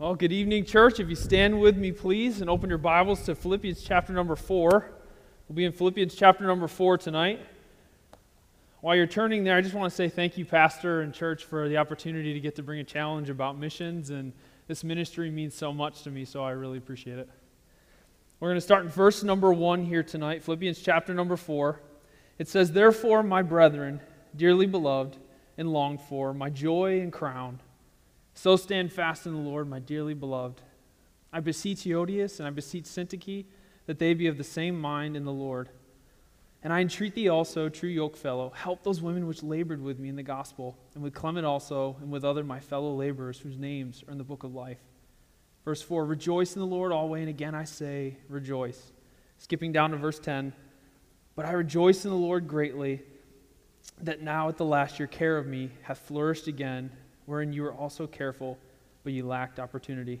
Well, good evening, church. If you stand with me, please, and open your Bibles to Philippians chapter number 4. We'll be in Philippians chapter number 4 tonight. While you're turning there, I just want to say thank you, Pastor and church, for the opportunity to get to bring a challenge about missions. And this ministry means so much to me, so I really appreciate it. We're going to start in verse number 1 here tonight, Philippians chapter number 4. It says, Therefore, my brethren, dearly beloved and longed for, my joy and crown, so stand fast in the Lord, my dearly beloved. I beseech Euodias and I beseech Syntyche that they be of the same mind in the Lord. And I entreat thee also, true yokefellow, help those women which labored with me in the gospel, and with Clement also, and with other my fellow laborers whose names are in the book of life. Verse 4 Rejoice in the Lord always, and again I say, rejoice. Skipping down to verse 10 But I rejoice in the Lord greatly that now at the last your care of me hath flourished again wherein you were also careful, but you lacked opportunity.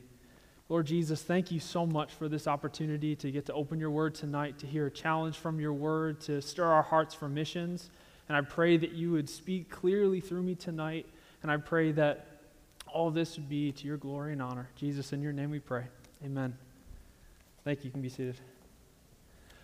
Lord Jesus, thank you so much for this opportunity to get to open your word tonight, to hear a challenge from your word, to stir our hearts for missions. And I pray that you would speak clearly through me tonight. And I pray that all this would be to your glory and honor. Jesus, in your name we pray. Amen. Thank you. You can be seated.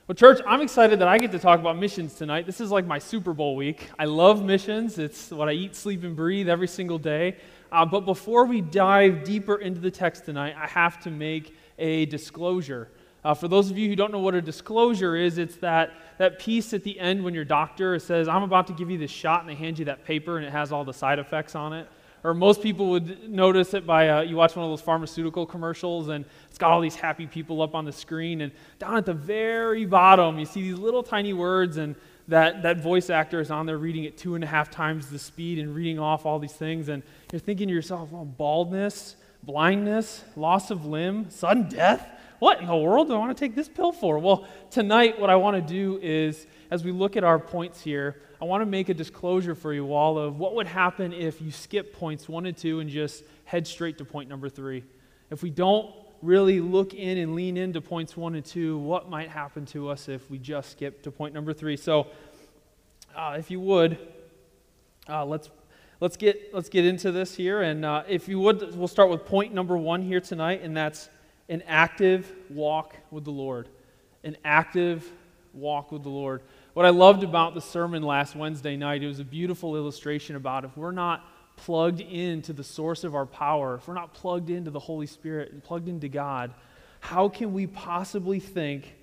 Well, church, I'm excited that I get to talk about missions tonight. This is like my Super Bowl week. I love missions, it's what I eat, sleep, and breathe every single day. Uh, but before we dive deeper into the text tonight, I have to make a disclosure. Uh, for those of you who don't know what a disclosure is, it's that, that piece at the end when your doctor says, I'm about to give you this shot, and they hand you that paper and it has all the side effects on it or most people would notice it by uh, you watch one of those pharmaceutical commercials and it's got all these happy people up on the screen and down at the very bottom you see these little tiny words and that, that voice actor is on there reading at two and a half times the speed and reading off all these things. And you're thinking to yourself baldness blindness loss of limb sudden death what in the world do i want to take this pill for well tonight what i want to do is as we look at our points here I want to make a disclosure for you all of what would happen if you skip points one and two and just head straight to point number three. If we don't really look in and lean into points one and two, what might happen to us if we just skip to point number three? So, uh, if you would, uh, let's let's get let's get into this here, and uh, if you would, we'll start with point number one here tonight, and that's an active walk with the Lord. An active walk with the Lord. What I loved about the sermon last Wednesday night, it was a beautiful illustration about if we're not plugged into the source of our power, if we're not plugged into the Holy Spirit and plugged into God, how can we possibly think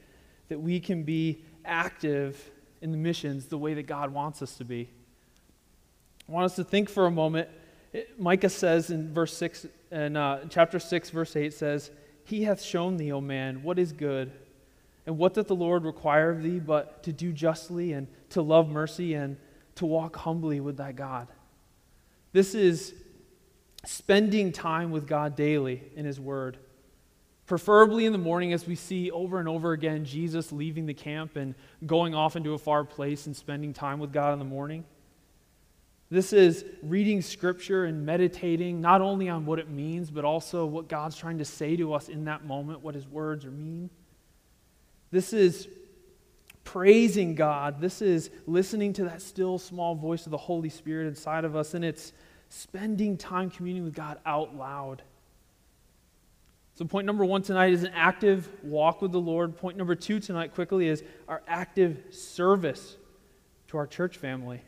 that we can be active in the missions the way that God wants us to be? I want us to think for a moment. Micah says in verse 6, in uh, chapter 6, verse 8 says, He hath shown thee, O man, what is good and what doth the Lord require of thee but to do justly and to love mercy and to walk humbly with thy God? This is spending time with God daily in His Word. Preferably in the morning, as we see over and over again Jesus leaving the camp and going off into a far place and spending time with God in the morning. This is reading Scripture and meditating not only on what it means, but also what God's trying to say to us in that moment, what His words are mean. This is praising God. This is listening to that still small voice of the Holy Spirit inside of us, and it's spending time communing with God out loud. So, point number one tonight is an active walk with the Lord. Point number two tonight, quickly, is our active service to our church family.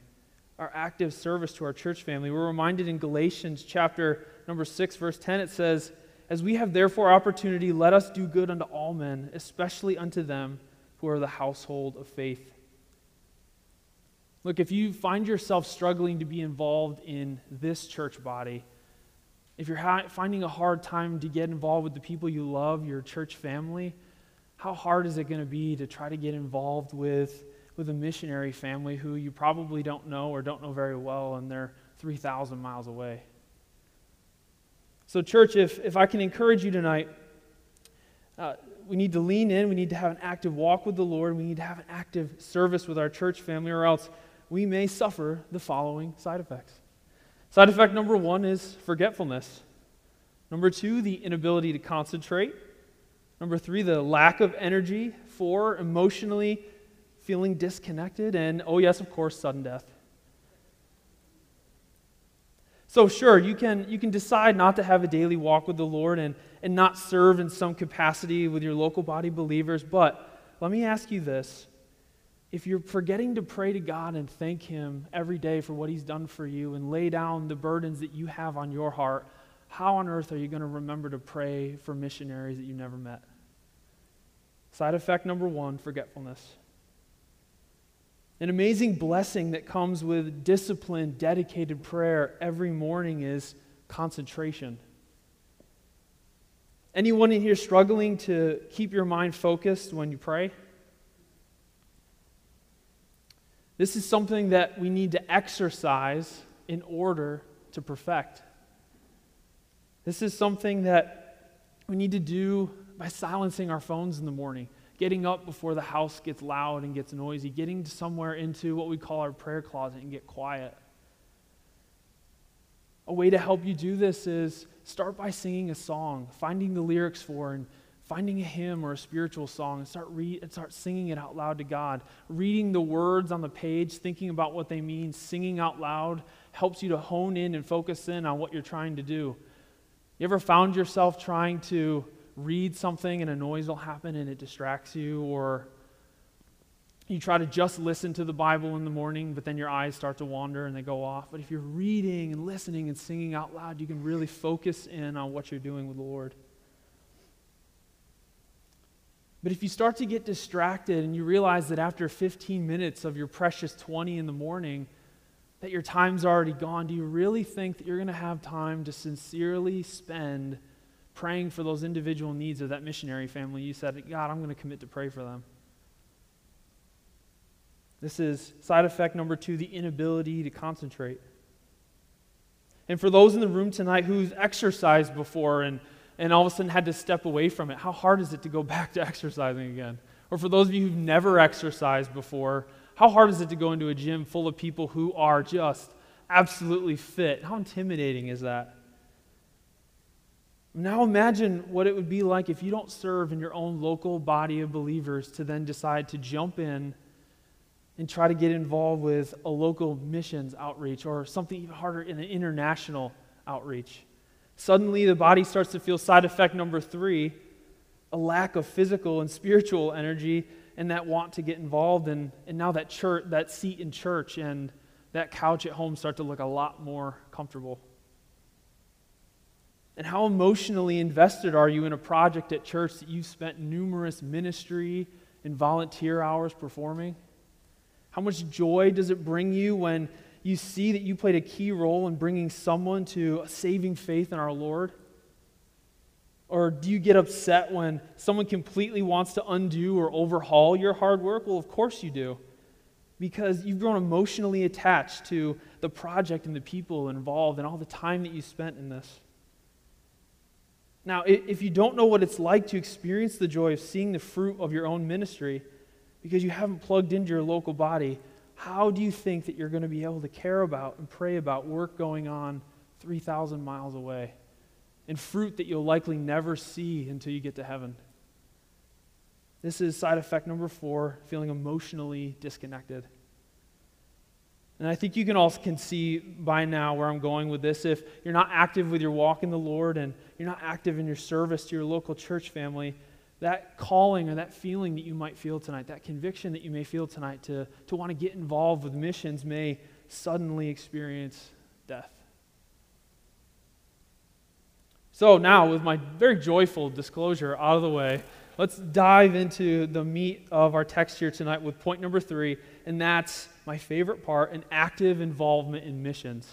Our active service to our church family. We're reminded in Galatians chapter number 6, verse 10, it says, as we have therefore opportunity, let us do good unto all men, especially unto them who are the household of faith. Look, if you find yourself struggling to be involved in this church body, if you're ha- finding a hard time to get involved with the people you love, your church family, how hard is it going to be to try to get involved with, with a missionary family who you probably don't know or don't know very well and they're 3,000 miles away? So, church, if, if I can encourage you tonight, uh, we need to lean in. We need to have an active walk with the Lord. We need to have an active service with our church family, or else we may suffer the following side effects. Side effect number one is forgetfulness. Number two, the inability to concentrate. Number three, the lack of energy. Four, emotionally feeling disconnected. And oh, yes, of course, sudden death. So, sure, you can, you can decide not to have a daily walk with the Lord and, and not serve in some capacity with your local body believers, but let me ask you this. If you're forgetting to pray to God and thank Him every day for what He's done for you and lay down the burdens that you have on your heart, how on earth are you going to remember to pray for missionaries that you never met? Side effect number one forgetfulness. An amazing blessing that comes with disciplined, dedicated prayer every morning is concentration. Anyone in here struggling to keep your mind focused when you pray? This is something that we need to exercise in order to perfect. This is something that we need to do by silencing our phones in the morning getting up before the house gets loud and gets noisy, getting somewhere into what we call our prayer closet and get quiet. A way to help you do this is start by singing a song, finding the lyrics for and finding a hymn or a spiritual song and start read and start singing it out loud to God. Reading the words on the page, thinking about what they mean, singing out loud helps you to hone in and focus in on what you're trying to do. You ever found yourself trying to read something and a noise will happen and it distracts you, or you try to just listen to the Bible in the morning, but then your eyes start to wander and they go off. But if you're reading and listening and singing out loud, you can really focus in on what you're doing with the Lord. But if you start to get distracted and you realize that after 15 minutes of your precious 20 in the morning, that your time's already gone, do you really think that you're going to have time to sincerely spend praying for those individual needs of that missionary family, you said, God, I'm going to commit to pray for them. This is side effect number two the inability to concentrate. And for those in the room tonight who've exercised before and, and all of a sudden had to step away from it, how hard is it to go back to exercising again? Or for those of you who've never exercised before, how hard is it to go into a gym full of people who are just absolutely fit? How intimidating is that? Now imagine what it would be like if you don't serve in your own local body of believers to then decide to jump in and try to get involved with a local missions outreach or something even harder in an international outreach. Suddenly, the body starts to feel side effect number three a lack of physical and spiritual energy and that want to get involved. And, and now that, church, that seat in church and that couch at home start to look a lot more comfortable. And how emotionally invested are you in a project at church that you've spent numerous ministry and volunteer hours performing? How much joy does it bring you when you see that you played a key role in bringing someone to a saving faith in our Lord? Or do you get upset when someone completely wants to undo or overhaul your hard work? Well, of course you do. Because you've grown emotionally attached to the project and the people involved and all the time that you spent in this. Now, if you don't know what it's like to experience the joy of seeing the fruit of your own ministry because you haven't plugged into your local body, how do you think that you're going to be able to care about and pray about work going on 3,000 miles away and fruit that you'll likely never see until you get to heaven? This is side effect number four feeling emotionally disconnected. And I think you can also can see by now where I'm going with this. If you're not active with your walk in the Lord and you're not active in your service to your local church family, that calling or that feeling that you might feel tonight, that conviction that you may feel tonight to, to want to get involved with missions may suddenly experience death. So, now, with my very joyful disclosure out of the way, let's dive into the meat of our text here tonight with point number three, and that's my favorite part an active involvement in missions.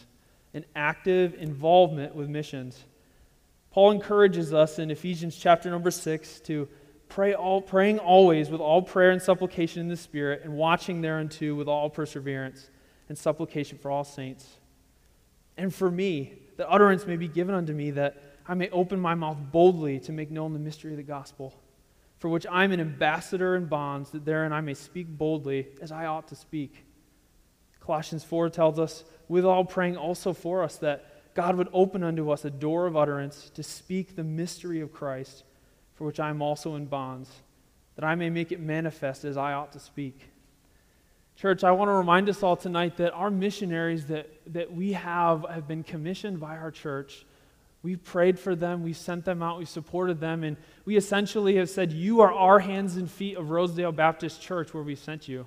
An active involvement with missions. Paul encourages us in Ephesians chapter number six to pray all, praying always with all prayer and supplication in the Spirit, and watching thereunto with all perseverance and supplication for all saints. And for me, that utterance may be given unto me, that I may open my mouth boldly to make known the mystery of the gospel, for which I am an ambassador in bonds, that therein I may speak boldly as I ought to speak. Colossians 4 tells us, with all praying also for us, that God would open unto us a door of utterance to speak the mystery of Christ, for which I am also in bonds, that I may make it manifest as I ought to speak. Church, I want to remind us all tonight that our missionaries that, that we have have been commissioned by our church. We've prayed for them, we've sent them out, we've supported them, and we essentially have said, You are our hands and feet of Rosedale Baptist Church where we sent you.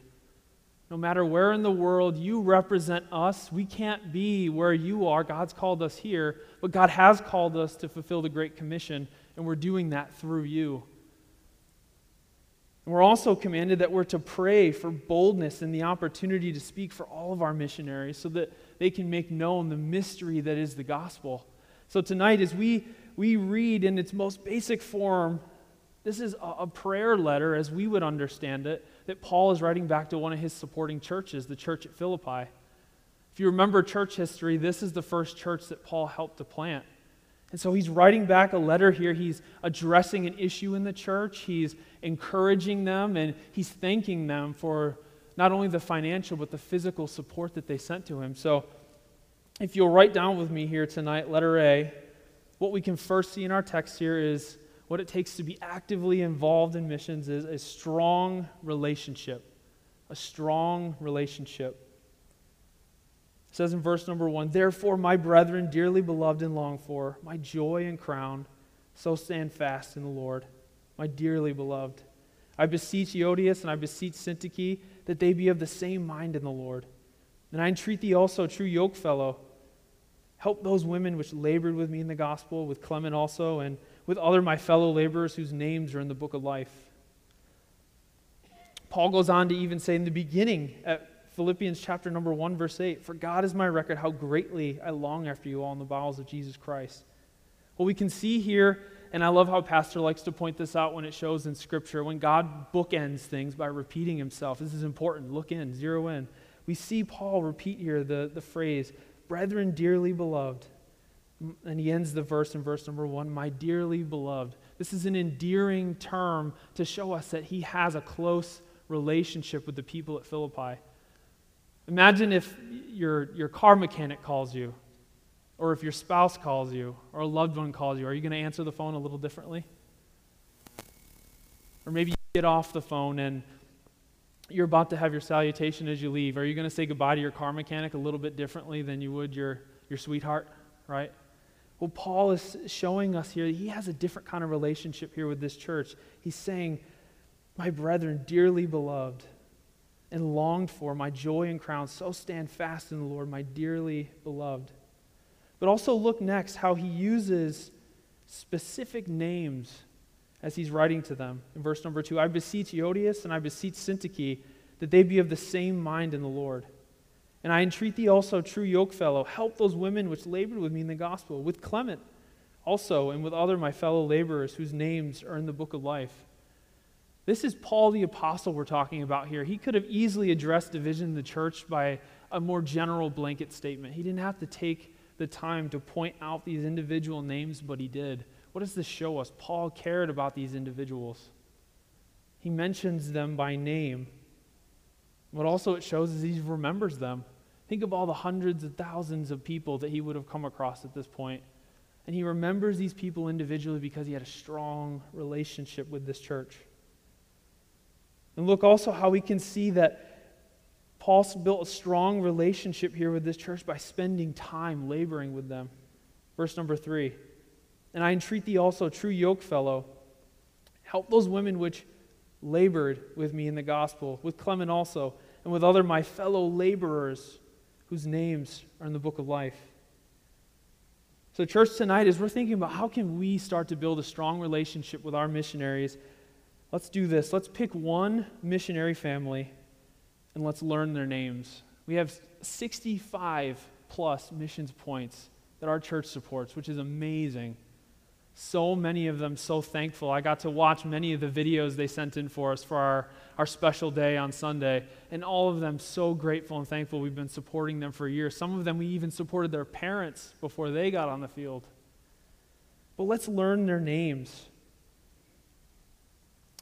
No matter where in the world you represent us, we can't be where you are. God's called us here, but God has called us to fulfill the Great Commission, and we're doing that through you. And we're also commanded that we're to pray for boldness and the opportunity to speak for all of our missionaries so that they can make known the mystery that is the gospel. So tonight, as we, we read in its most basic form, this is a, a prayer letter, as we would understand it, that Paul is writing back to one of his supporting churches, the church at Philippi. If you remember church history, this is the first church that Paul helped to plant. And so he's writing back a letter here. He's addressing an issue in the church. He's encouraging them and he's thanking them for not only the financial but the physical support that they sent to him. So if you'll write down with me here tonight, letter A, what we can first see in our text here is what it takes to be actively involved in missions is a strong relationship. A strong relationship. It says in verse number one, Therefore, my brethren, dearly beloved and longed for, my joy and crown, so stand fast in the Lord, my dearly beloved. I beseech Euodias and I beseech Syntyche that they be of the same mind in the Lord. And I entreat thee also, true yokefellow, help those women which labored with me in the gospel, with Clement also, and with other my fellow laborers whose names are in the book of life. Paul goes on to even say in the beginning, at Philippians chapter number 1, verse 8 For God is my record, how greatly I long after you all in the bowels of Jesus Christ. Well, we can see here, and I love how Pastor likes to point this out when it shows in Scripture, when God bookends things by repeating himself. This is important. Look in, zero in. We see Paul repeat here the, the phrase, Brethren, dearly beloved. And he ends the verse in verse number one, My dearly beloved. This is an endearing term to show us that he has a close relationship with the people at Philippi. Imagine if your, your car mechanic calls you, or if your spouse calls you, or a loved one calls you. Are you going to answer the phone a little differently? Or maybe you get off the phone and you're about to have your salutation as you leave. Are you going to say goodbye to your car mechanic a little bit differently than you would your, your sweetheart, right? Well, Paul is showing us here he has a different kind of relationship here with this church. He's saying, My brethren, dearly beloved, and longed for, my joy and crown. So stand fast in the Lord, my dearly beloved. But also look next how he uses specific names as he's writing to them. In verse number two, I beseech Euodias and I beseech Syntyche that they be of the same mind in the Lord. And I entreat thee also, true yokefellow, help those women which labored with me in the gospel, with Clement also, and with other my fellow laborers whose names are in the book of life. This is Paul the Apostle we're talking about here. He could have easily addressed division in the church by a more general blanket statement. He didn't have to take the time to point out these individual names, but he did. What does this show us? Paul cared about these individuals. He mentions them by name. What also it shows is he remembers them. Think of all the hundreds of thousands of people that he would have come across at this point. And he remembers these people individually because he had a strong relationship with this church. And look also how we can see that Paul built a strong relationship here with this church by spending time laboring with them. Verse number three. And I entreat thee also, true yokefellow, help those women which labored with me in the gospel, with Clement also, and with other my fellow laborers whose names are in the book of life. So, church, tonight, as we're thinking about how can we start to build a strong relationship with our missionaries, Let's do this. Let's pick one missionary family and let's learn their names. We have 65 plus missions points that our church supports, which is amazing. So many of them so thankful. I got to watch many of the videos they sent in for us for our, our special day on Sunday, and all of them so grateful and thankful. We've been supporting them for years. Some of them we even supported their parents before they got on the field. But let's learn their names.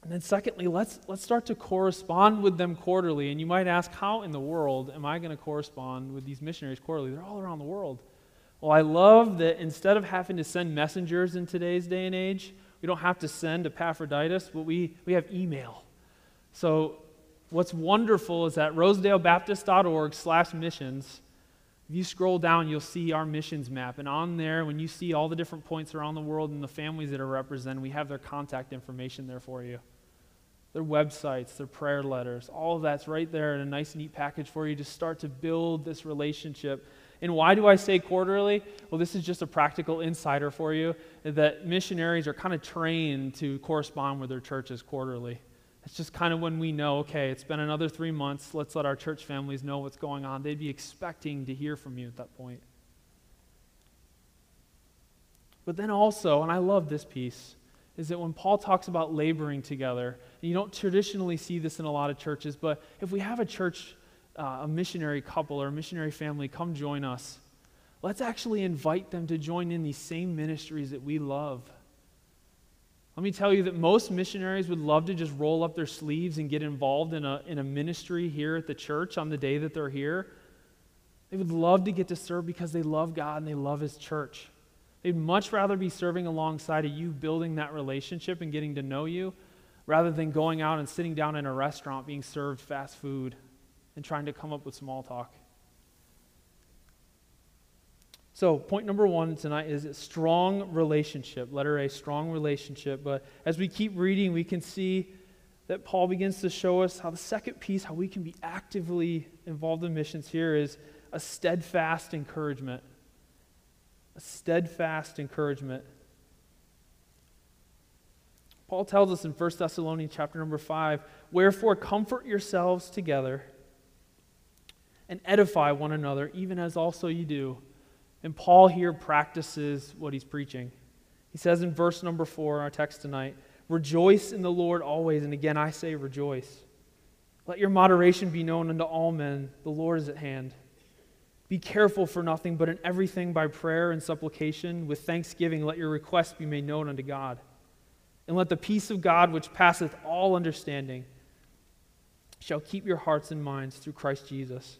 And then, secondly, let's, let's start to correspond with them quarterly. And you might ask, how in the world am I going to correspond with these missionaries quarterly? They're all around the world. Well, I love that instead of having to send messengers in today's day and age, we don't have to send Epaphroditus, but we, we have email. So What's wonderful is that rosedalebaptist.org slash missions, if you scroll down, you'll see our missions map. And on there, when you see all the different points around the world and the families that are represented, we have their contact information there for you. Their websites, their prayer letters, all of that's right there in a nice, neat package for you to start to build this relationship. And why do I say quarterly? Well, this is just a practical insider for you that missionaries are kind of trained to correspond with their churches quarterly. It's just kind of when we know, okay, it's been another three months. Let's let our church families know what's going on. They'd be expecting to hear from you at that point. But then also, and I love this piece, is that when Paul talks about laboring together, and you don't traditionally see this in a lot of churches, but if we have a church, uh, a missionary couple or a missionary family come join us, let's actually invite them to join in these same ministries that we love. Let me tell you that most missionaries would love to just roll up their sleeves and get involved in a, in a ministry here at the church on the day that they're here. They would love to get to serve because they love God and they love His church. They'd much rather be serving alongside of you, building that relationship and getting to know you, rather than going out and sitting down in a restaurant being served fast food and trying to come up with small talk. So, point number one tonight is a strong relationship. Letter A, strong relationship. But as we keep reading, we can see that Paul begins to show us how the second piece, how we can be actively involved in missions here, is a steadfast encouragement. A steadfast encouragement. Paul tells us in 1 Thessalonians chapter number 5, wherefore comfort yourselves together and edify one another, even as also you do and Paul here practices what he's preaching. He says in verse number four, in our text tonight, Rejoice in the Lord always. And again, I say rejoice. Let your moderation be known unto all men. The Lord is at hand. Be careful for nothing, but in everything by prayer and supplication, with thanksgiving, let your requests be made known unto God. And let the peace of God, which passeth all understanding, shall keep your hearts and minds through Christ Jesus.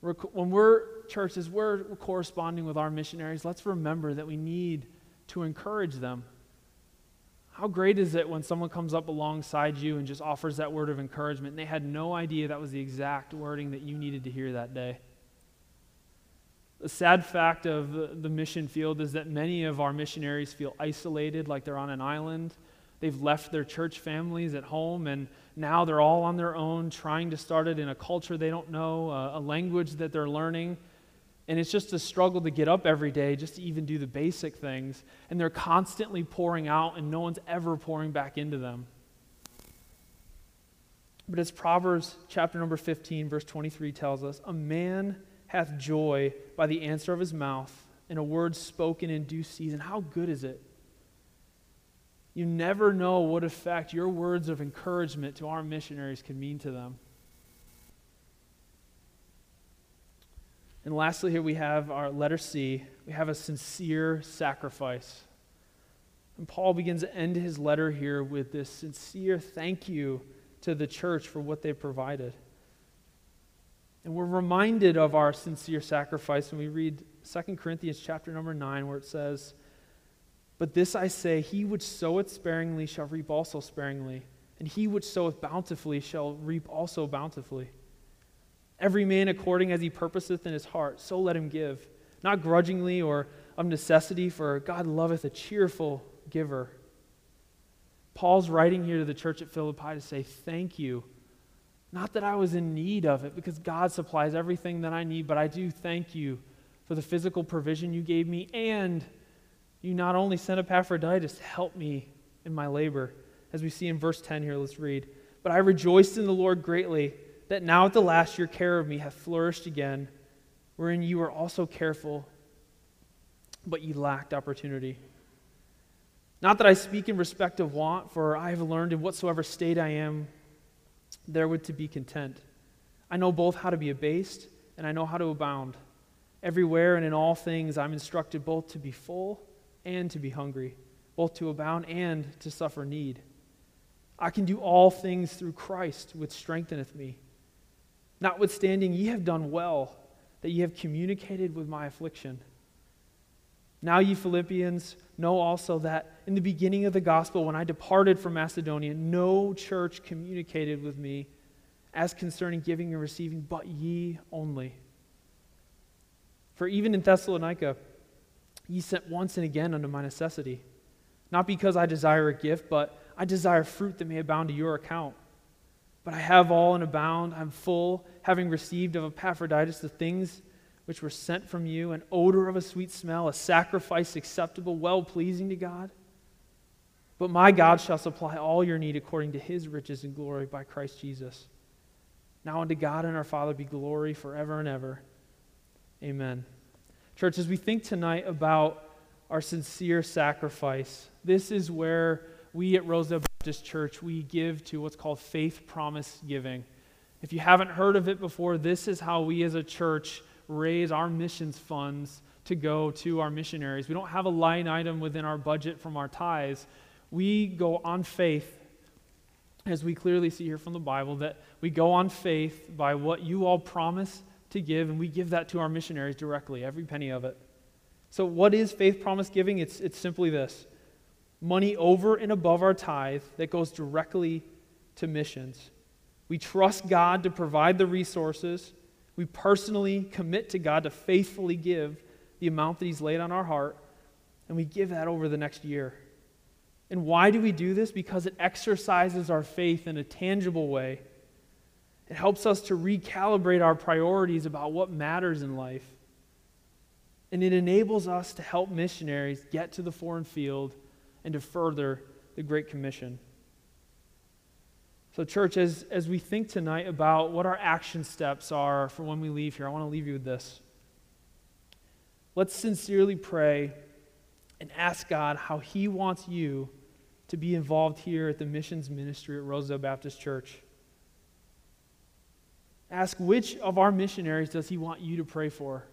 When we're churches, we're corresponding with our missionaries, let's remember that we need to encourage them. How great is it when someone comes up alongside you and just offers that word of encouragement and they had no idea that was the exact wording that you needed to hear that day? The sad fact of the mission field is that many of our missionaries feel isolated, like they're on an island. They've left their church families at home, and now they're all on their own, trying to start it in a culture they don't know, uh, a language that they're learning. And it's just a struggle to get up every day just to even do the basic things. And they're constantly pouring out, and no one's ever pouring back into them. But as Proverbs chapter number 15, verse 23 tells us, a man hath joy by the answer of his mouth, and a word spoken in due season. How good is it? You never know what effect your words of encouragement to our missionaries can mean to them. And lastly, here we have our letter C. We have a sincere sacrifice. And Paul begins to end his letter here with this sincere thank you to the church for what they provided. And we're reminded of our sincere sacrifice when we read 2 Corinthians chapter number 9 where it says, "But this I say, he which soweth sparingly shall reap also sparingly, and he which soweth bountifully shall reap also bountifully." Every man according as he purposeth in his heart, so let him give, not grudgingly or of necessity, for God loveth a cheerful giver. Paul's writing here to the church at Philippi to say, Thank you. Not that I was in need of it, because God supplies everything that I need, but I do thank you for the physical provision you gave me, and you not only sent Epaphroditus to help me in my labor. As we see in verse 10 here, let's read. But I rejoiced in the Lord greatly that now at the last your care of me hath flourished again, wherein you were also careful, but ye lacked opportunity. Not that I speak in respect of want, for I have learned in whatsoever state I am, therewith to be content. I know both how to be abased and I know how to abound. Everywhere and in all things, I'm instructed both to be full and to be hungry, both to abound and to suffer need. I can do all things through Christ, which strengtheneth me. Notwithstanding, ye have done well that ye have communicated with my affliction. Now, ye Philippians, know also that in the beginning of the gospel, when I departed from Macedonia, no church communicated with me as concerning giving and receiving, but ye only. For even in Thessalonica, ye sent once and again unto my necessity, not because I desire a gift, but I desire fruit that may abound to your account. But I have all and abound. I'm full, having received of Epaphroditus the things which were sent from you an odor of a sweet smell, a sacrifice acceptable, well pleasing to God. But my God shall supply all your need according to his riches and glory by Christ Jesus. Now unto God and our Father be glory forever and ever. Amen. Church, as we think tonight about our sincere sacrifice, this is where we at Rosedale Baptist Church, we give to what's called faith promise giving. If you haven't heard of it before, this is how we as a church raise our missions funds to go to our missionaries. We don't have a line item within our budget from our tithes. We go on faith, as we clearly see here from the Bible, that we go on faith by what you all promise to give, and we give that to our missionaries directly, every penny of it. So, what is faith promise giving? It's, it's simply this money over and above our tithe that goes directly to missions. We trust God to provide the resources we personally commit to God to faithfully give the amount that He's laid on our heart, and we give that over the next year. And why do we do this? Because it exercises our faith in a tangible way. It helps us to recalibrate our priorities about what matters in life. And it enables us to help missionaries get to the foreign field and to further the Great Commission. So, church, as, as we think tonight about what our action steps are for when we leave here, I want to leave you with this. Let's sincerely pray and ask God how He wants you to be involved here at the missions ministry at Rosedale Baptist Church. Ask which of our missionaries does He want you to pray for?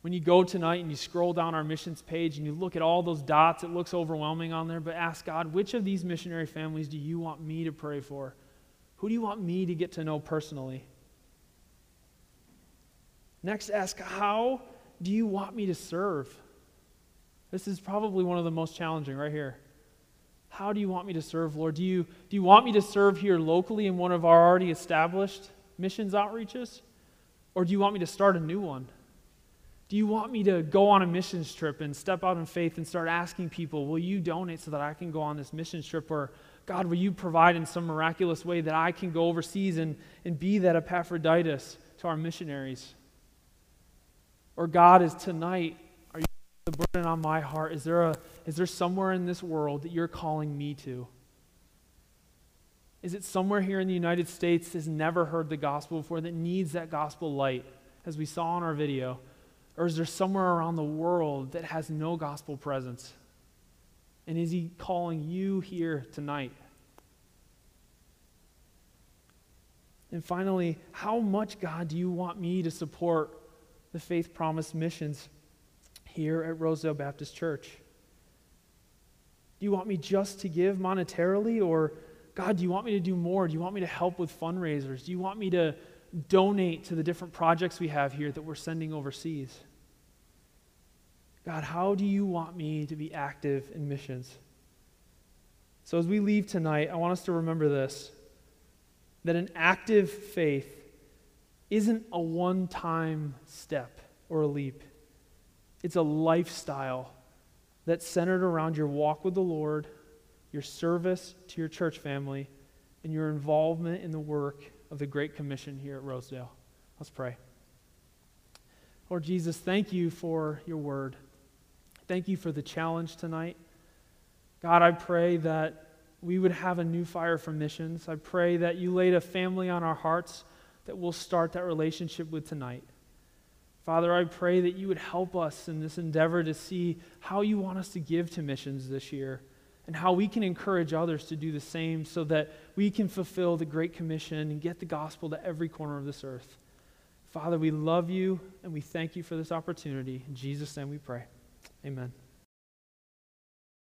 When you go tonight and you scroll down our missions page and you look at all those dots, it looks overwhelming on there, but ask God, which of these missionary families do you want me to pray for? Who do you want me to get to know personally? Next, ask, How do you want me to serve? This is probably one of the most challenging right here. How do you want me to serve, Lord? Do you, do you want me to serve here locally in one of our already established missions outreaches? Or do you want me to start a new one? Do you want me to go on a missions trip and step out in faith and start asking people, will you donate so that I can go on this missions trip? Or God, will you provide in some miraculous way that I can go overseas and, and be that Epaphroditus to our missionaries? Or God, is tonight, are you the burden on my heart? Is there, a, is there somewhere in this world that you're calling me to? Is it somewhere here in the United States has never heard the gospel before that needs that gospel light, as we saw in our video? Or is there somewhere around the world that has no gospel presence? And is He calling you here tonight? And finally, how much, God, do you want me to support the Faith Promise missions here at Rosedale Baptist Church? Do you want me just to give monetarily? Or, God, do you want me to do more? Do you want me to help with fundraisers? Do you want me to donate to the different projects we have here that we're sending overseas? God, how do you want me to be active in missions? So, as we leave tonight, I want us to remember this that an active faith isn't a one time step or a leap, it's a lifestyle that's centered around your walk with the Lord, your service to your church family, and your involvement in the work of the Great Commission here at Rosedale. Let's pray. Lord Jesus, thank you for your word. Thank you for the challenge tonight. God, I pray that we would have a new fire for missions. I pray that you laid a family on our hearts that we'll start that relationship with tonight. Father, I pray that you would help us in this endeavor to see how you want us to give to missions this year. And how we can encourage others to do the same so that we can fulfill the Great Commission and get the gospel to every corner of this earth. Father, we love you and we thank you for this opportunity. In Jesus' name we pray. Amen.